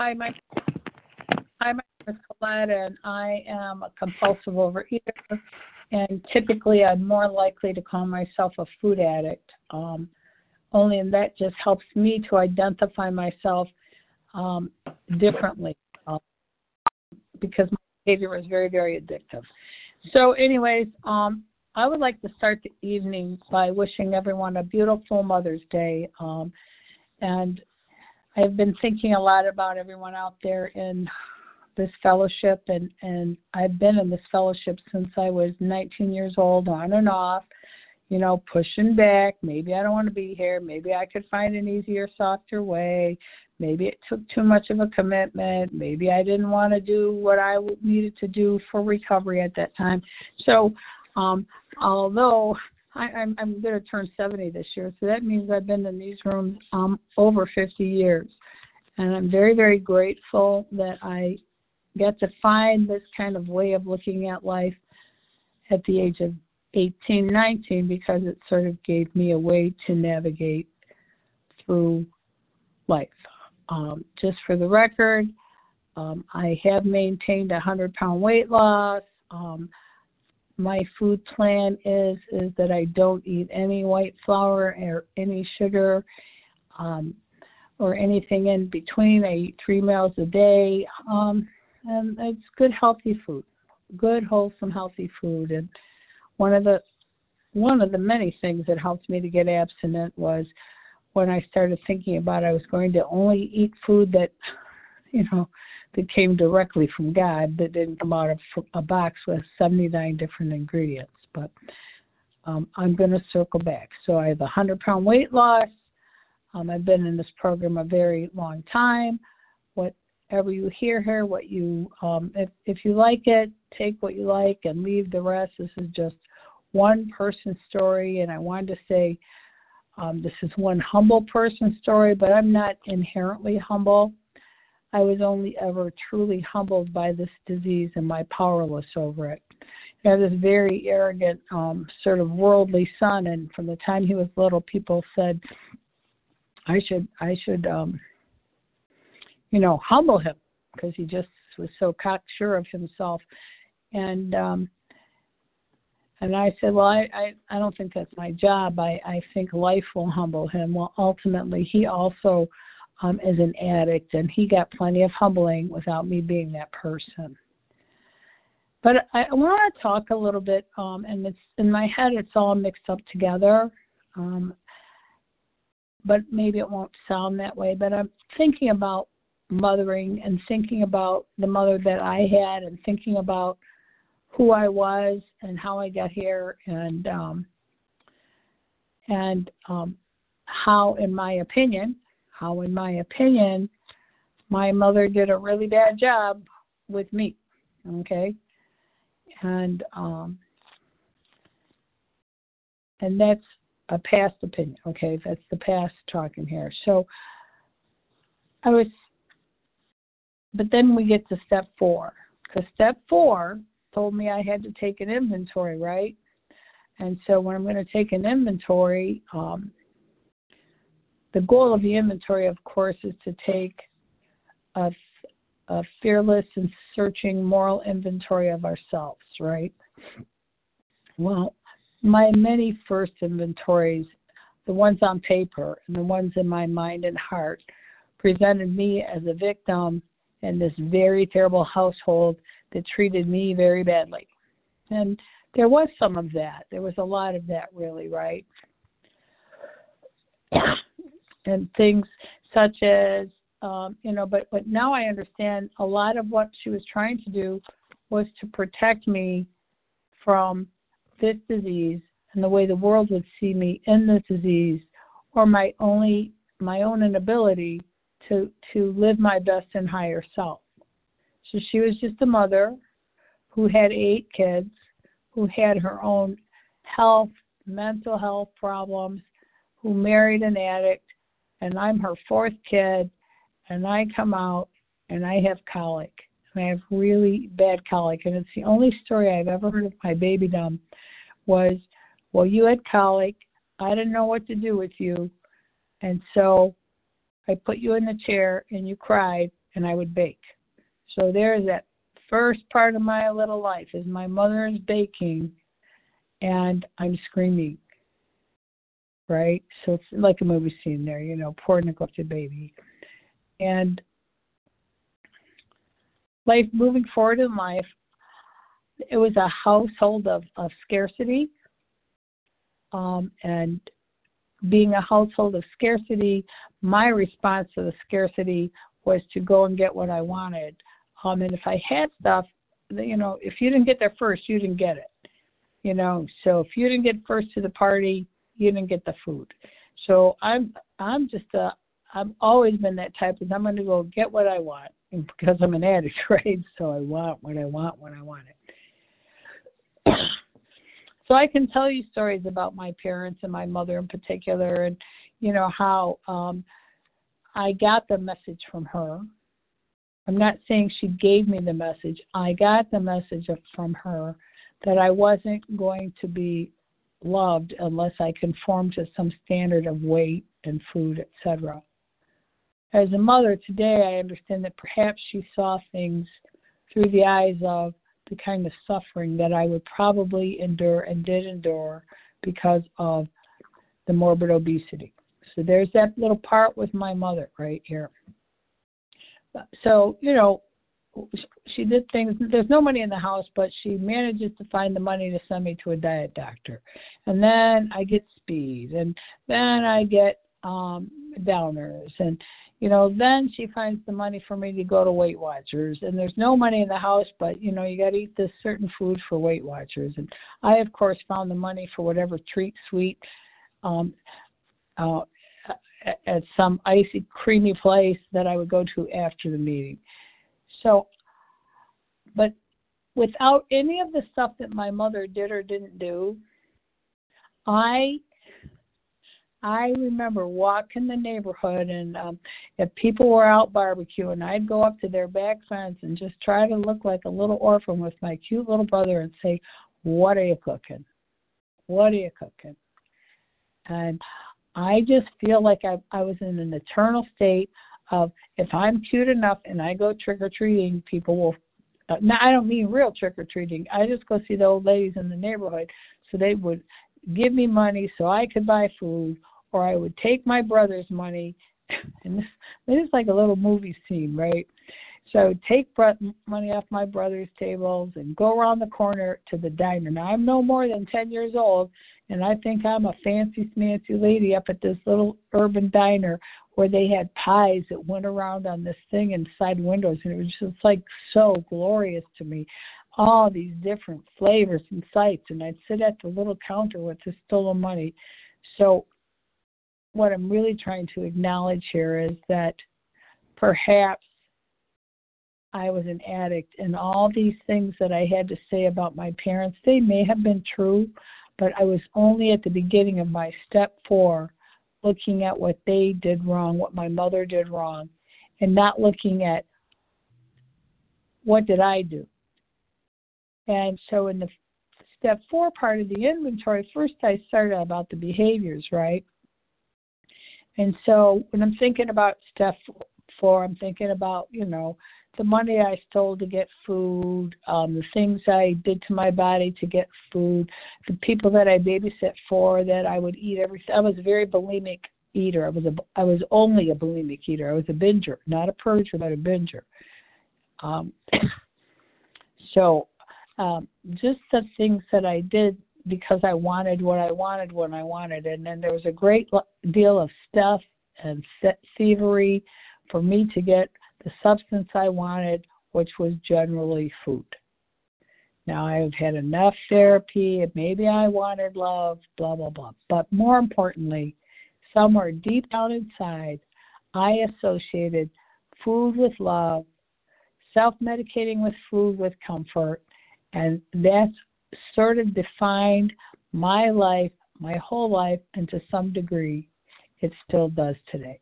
hi, my hi, my name is Collette, and I am a compulsive overeater. And typically, I'm more likely to call myself a food addict. Um, only and that just helps me to identify myself um, differently uh, because my behavior is very, very addictive. So, anyways, um, I would like to start the evening by wishing everyone a beautiful Mother's Day. Um, and I've been thinking a lot about everyone out there in this fellowship, and, and I've been in this fellowship since I was 19 years old, on and off, you know, pushing back. Maybe I don't want to be here. Maybe I could find an easier, softer way. Maybe it took too much of a commitment. Maybe I didn't want to do what I needed to do for recovery at that time. So, um, although I, I'm, I'm going to turn 70 this year, so that means I've been in these rooms um, over 50 years. And I'm very, very grateful that I get to find this kind of way of looking at life at the age of 18, 19, because it sort of gave me a way to navigate through life. Um, just for the record, um, I have maintained a 100 pound weight loss. Um, my food plan is is that I don't eat any white flour or any sugar um, or anything in between. I eat three meals a day, um, and it's good, healthy food, good, wholesome, healthy food. And one of the one of the many things that helped me to get abstinent was when I started thinking about I was going to only eat food that, you know, that came directly from God that didn't come out of a box with 79 different ingredients. But um, I'm going to circle back. So I have a 100 pound weight loss. Um, I've been in this program a very long time. Whatever you hear here, what you, um, if if you like it, take what you like and leave the rest. This is just one person story, and I wanted to say um, this is one humble person story, but I'm not inherently humble. I was only ever truly humbled by this disease and my powerless over it. I this very arrogant, um, sort of worldly son, and from the time he was little, people said I should, I should, um, you know, humble him because he just was so cocksure of himself, and um, and I said, well, I, I, I don't think that's my job. I, I think life will humble him. Well, ultimately, he also um, as an addict, and he got plenty of humbling without me being that person. But I, I want to talk a little bit, um, and it's in my head, it's all mixed up together. Um, but maybe it won't sound that way. But I'm thinking about mothering and thinking about the mother that I had, and thinking about who I was and how I got here, and um, and um, how, in my opinion, how, in my opinion, my mother did a really bad job with me. Okay, and um, and that's a past opinion. Okay, that's the past talking here. So I was, but then we get to step four. Because step four told me I had to take an inventory, right? And so when I'm going to take an inventory, um, the goal of the inventory, of course, is to take a, a fearless and searching moral inventory of ourselves, right? Well, my many first inventories, the ones on paper and the ones in my mind and heart, presented me as a victim in this very terrible household that treated me very badly. And there was some of that. There was a lot of that, really, right? And things such as um, you know but but now i understand a lot of what she was trying to do was to protect me from this disease and the way the world would see me in this disease or my only my own inability to to live my best and higher self. So she was just a mother who had eight kids who had her own health mental health problems who married an addict and I'm her fourth kid, and I come out and I have colic. And I have really bad colic, and it's the only story I've ever heard of my baby dumb was, well, you had colic. I didn't know what to do with you, and so I put you in the chair and you cried, and I would bake. So there's that first part of my little life is my mother is baking and I'm screaming. Right? So it's like a movie scene there, you know, poor neglected baby. And life moving forward in life, it was a household of, of scarcity. Um, and being a household of scarcity, my response to the scarcity was to go and get what I wanted. Um, and if I had stuff, you know, if you didn't get there first, you didn't get it. You know, so if you didn't get first to the party, you didn't get the food. So I'm I'm just a I've always been that type of I'm going to go get what I want because I'm an addict, right? So I want what I want when I want it. so I can tell you stories about my parents and my mother in particular, and you know how um, I got the message from her. I'm not saying she gave me the message. I got the message from her that I wasn't going to be loved unless I conformed to some standard of weight and food, etc. As a mother today, I understand that perhaps she saw things through the eyes of the kind of suffering that I would probably endure and did endure because of the morbid obesity. So there's that little part with my mother right here. So, you know, she did things. There's no money in the house, but she manages to find the money to send me to a diet doctor. And then I get speed, and then I get um downers, and you know, then she finds the money for me to go to Weight Watchers, and there's no money in the house, but you know, you got to eat this certain food for Weight Watchers, and I, of course, found the money for whatever treat, sweet, um, uh, at some icy, creamy place that I would go to after the meeting. So, but without any of the stuff that my mother did or didn't do, I I remember walking the neighborhood, and um, if people were out barbecuing, I'd go up to their back fence and just try to look like a little orphan with my cute little brother and say, "What are you cooking? What are you cooking?" And I just feel like I, I was in an eternal state of if I'm cute enough and I go trick or treating, people will. Uh, now I don't mean real trick or treating. I just go see the old ladies in the neighborhood, so they would give me money so I could buy food, or I would take my brother's money, and this, this is like a little movie scene, right? So take money off my brother's tables and go around the corner to the diner. Now I'm no more than ten years old, and I think I'm a fancy smancy lady up at this little urban diner where they had pies that went around on this thing inside windows, and it was just like so glorious to me all these different flavors and sights, and I'd sit at the little counter with the stolen money. So, what I'm really trying to acknowledge here is that perhaps I was an addict, and all these things that I had to say about my parents, they may have been true, but I was only at the beginning of my step four looking at what they did wrong, what my mother did wrong, and not looking at what did I do and so in the step four part of the inventory, first I started about the behaviors, right? And so when I'm thinking about step I'm thinking about, you know, the money I stole to get food, um, the things I did to my body to get food, the people that I babysit for that I would eat every. I was a very bulimic eater. I was a I was only a bulimic eater. I was a binger, not a purger, but a binger. Um, so um, just the things that I did because I wanted what I wanted when I wanted. And then there was a great deal of stuff and thievery for me to get the substance I wanted, which was generally food. Now I've had enough therapy, and maybe I wanted love, blah, blah, blah. But more importantly, somewhere deep down inside, I associated food with love, self medicating with food with comfort, and that's sort of defined my life, my whole life, and to some degree, it still does today.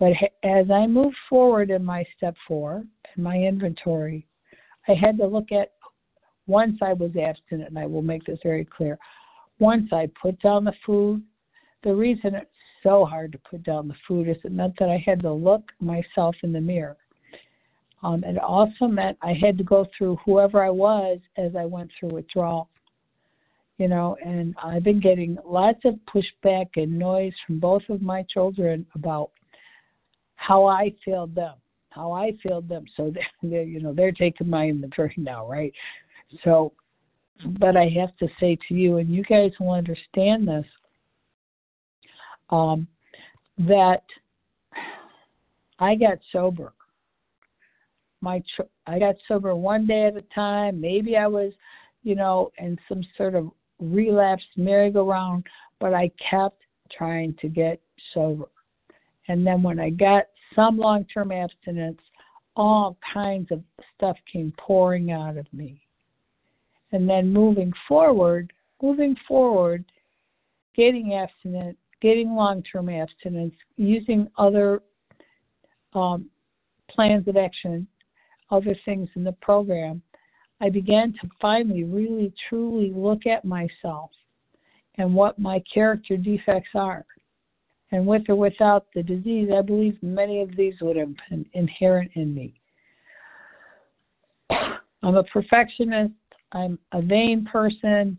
But as I moved forward in my step four, in my inventory, I had to look at once I was abstinent, and I will make this very clear. Once I put down the food, the reason it's so hard to put down the food is it meant that I had to look myself in the mirror. Um, it also meant I had to go through whoever I was as I went through withdrawal. You know, and I've been getting lots of pushback and noise from both of my children about how I failed them, how I failed them. So they're, they're you know they're taking my inventory now, right? So, but I have to say to you, and you guys will understand this, um, that I got sober. My I got sober one day at a time. Maybe I was, you know, in some sort of relapse merry-go-round, but I kept trying to get sober. And then when I got some long term abstinence, all kinds of stuff came pouring out of me. And then moving forward, moving forward, getting abstinent, getting long term abstinence, using other um, plans of action, other things in the program, I began to finally really truly look at myself and what my character defects are. And with or without the disease, I believe many of these would have been inherent in me. I'm a perfectionist. I'm a vain person.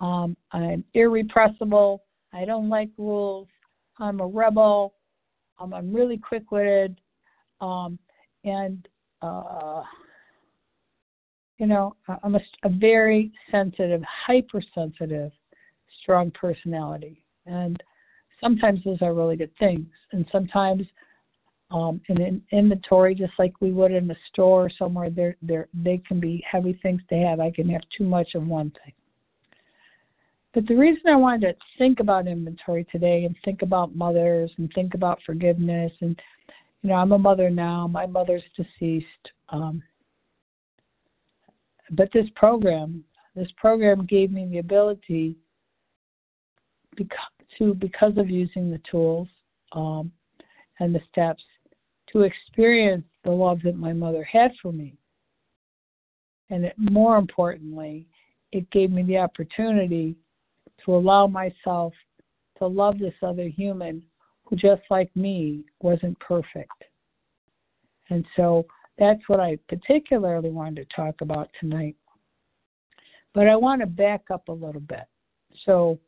Um, I'm irrepressible. I don't like rules. I'm a rebel. Um, I'm really quick witted. Um, and, uh, you know, I'm a, a very sensitive, hypersensitive, strong personality. And sometimes those are really good things. And sometimes um, in an inventory, just like we would in a store or somewhere, they can be heavy things to have. I can have too much of one thing. But the reason I wanted to think about inventory today and think about mothers and think about forgiveness and you know I'm a mother now. My mother's deceased. Um, but this program, this program gave me the ability because, to because of using the tools um, and the steps to experience the love that my mother had for me. And it, more importantly, it gave me the opportunity to allow myself to love this other human who, just like me, wasn't perfect. And so that's what I particularly wanted to talk about tonight. But I want to back up a little bit. So,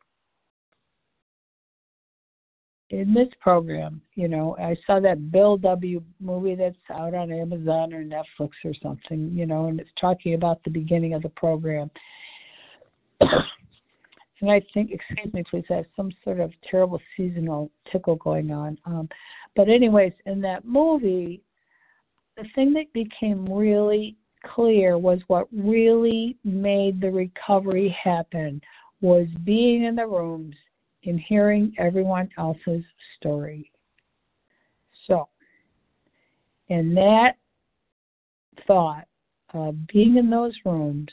in this program, you know, I saw that Bill W. movie that's out on Amazon or Netflix or something, you know, and it's talking about the beginning of the program. and I think, excuse me, please, I have some sort of terrible seasonal tickle going on. Um, but, anyways, in that movie, the thing that became really clear was what really made the recovery happen was being in the rooms and hearing everyone else's story. So, in that thought of being in those rooms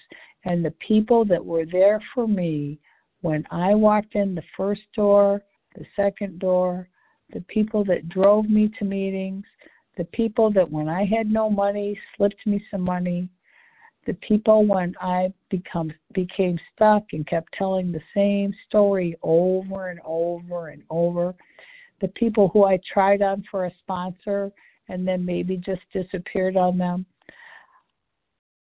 and the people that were there for me when I walked in the first door, the second door, the people that drove me to meetings, the people that when I had no money slipped me some money, the people when I become became stuck and kept telling the same story over and over and over, the people who I tried on for a sponsor and then maybe just disappeared on them,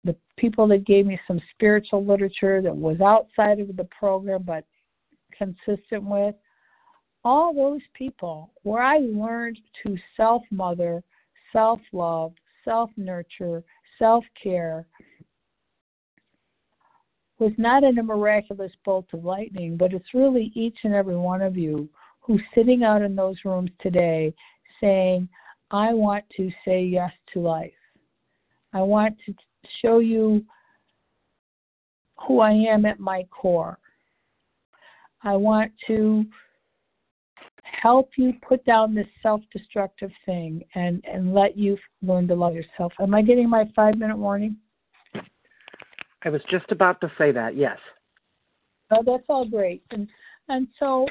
the people that gave me some spiritual literature that was outside of the program but consistent with, all those people where I learned to self mother, self love, self nurture, self care was not in a miraculous bolt of lightning, but it's really each and every one of you who's sitting out in those rooms today saying, I want to say yes to life. I want to show you who I am at my core. I want to help you put down this self destructive thing and, and let you learn to love yourself. Am I getting my five minute warning? I was just about to say that, yes. Oh, that's all great. And and so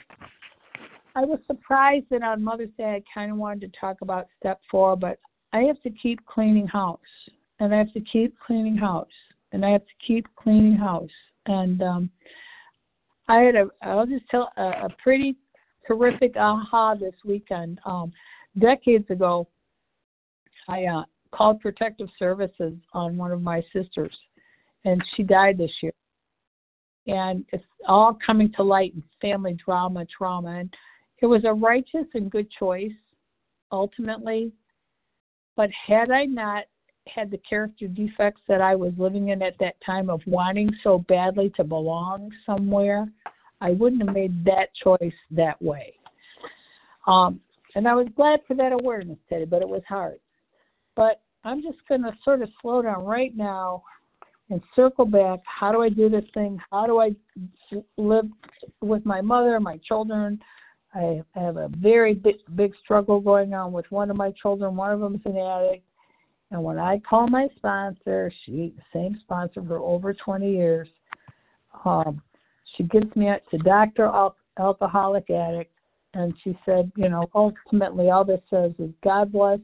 I was surprised that on Mother's Day I kind of wanted to talk about step four, but I have to keep cleaning house and I have to keep cleaning house, and I have to keep cleaning house. And um, I had a, I'll just tell a, a pretty terrific aha this weekend. Um, decades ago, I uh, called protective services on one of my sisters, and she died this year. And it's all coming to light in family drama, trauma, and it was a righteous and good choice ultimately. But had I not had the character defects that I was living in at that time of wanting so badly to belong somewhere, I wouldn't have made that choice that way. Um, and I was glad for that awareness, Teddy, but it was hard. But I'm just going to sort of slow down right now and circle back. How do I do this thing? How do I live with my mother, my children? I have a very big, big struggle going on with one of my children. One of them is an addict. And when I call my sponsor, she same sponsor for over 20 years. Um, she gets me to Doctor Al- Alcoholic Addict, and she said, you know, ultimately all this says is God bless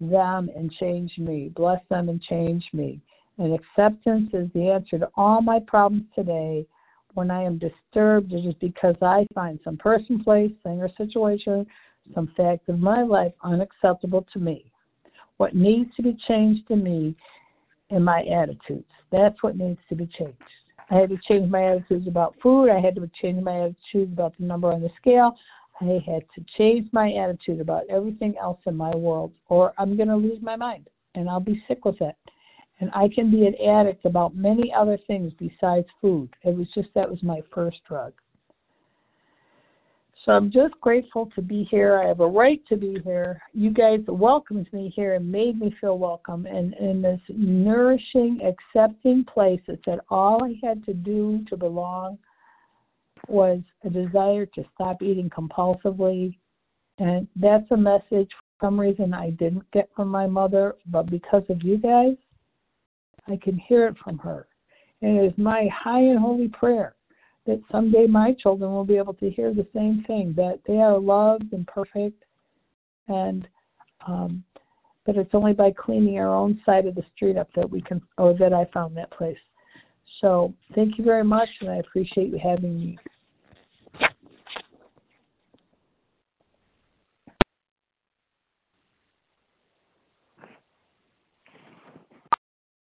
them and change me. Bless them and change me. And acceptance is the answer to all my problems today. When I am disturbed, it is because I find some person, place, thing, or situation, some fact of my life unacceptable to me. What needs to be changed in me in my attitudes. That's what needs to be changed. I had to change my attitudes about food. I had to change my attitudes about the number on the scale. I had to change my attitude about everything else in my world, or I'm going to lose my mind and I'll be sick with it. And I can be an addict about many other things besides food. It was just that was my first drug. So I'm just grateful to be here. I have a right to be here. You guys welcomed me here and made me feel welcome and in this nourishing, accepting place that said all I had to do to belong was a desire to stop eating compulsively. And that's a message for some reason I didn't get from my mother, but because of you guys, I can hear it from her. And it is my high and holy prayer that someday my children will be able to hear the same thing that they are loved and perfect and um but it's only by cleaning our own side of the street up that we can or that I found that place. So thank you very much and I appreciate you having me.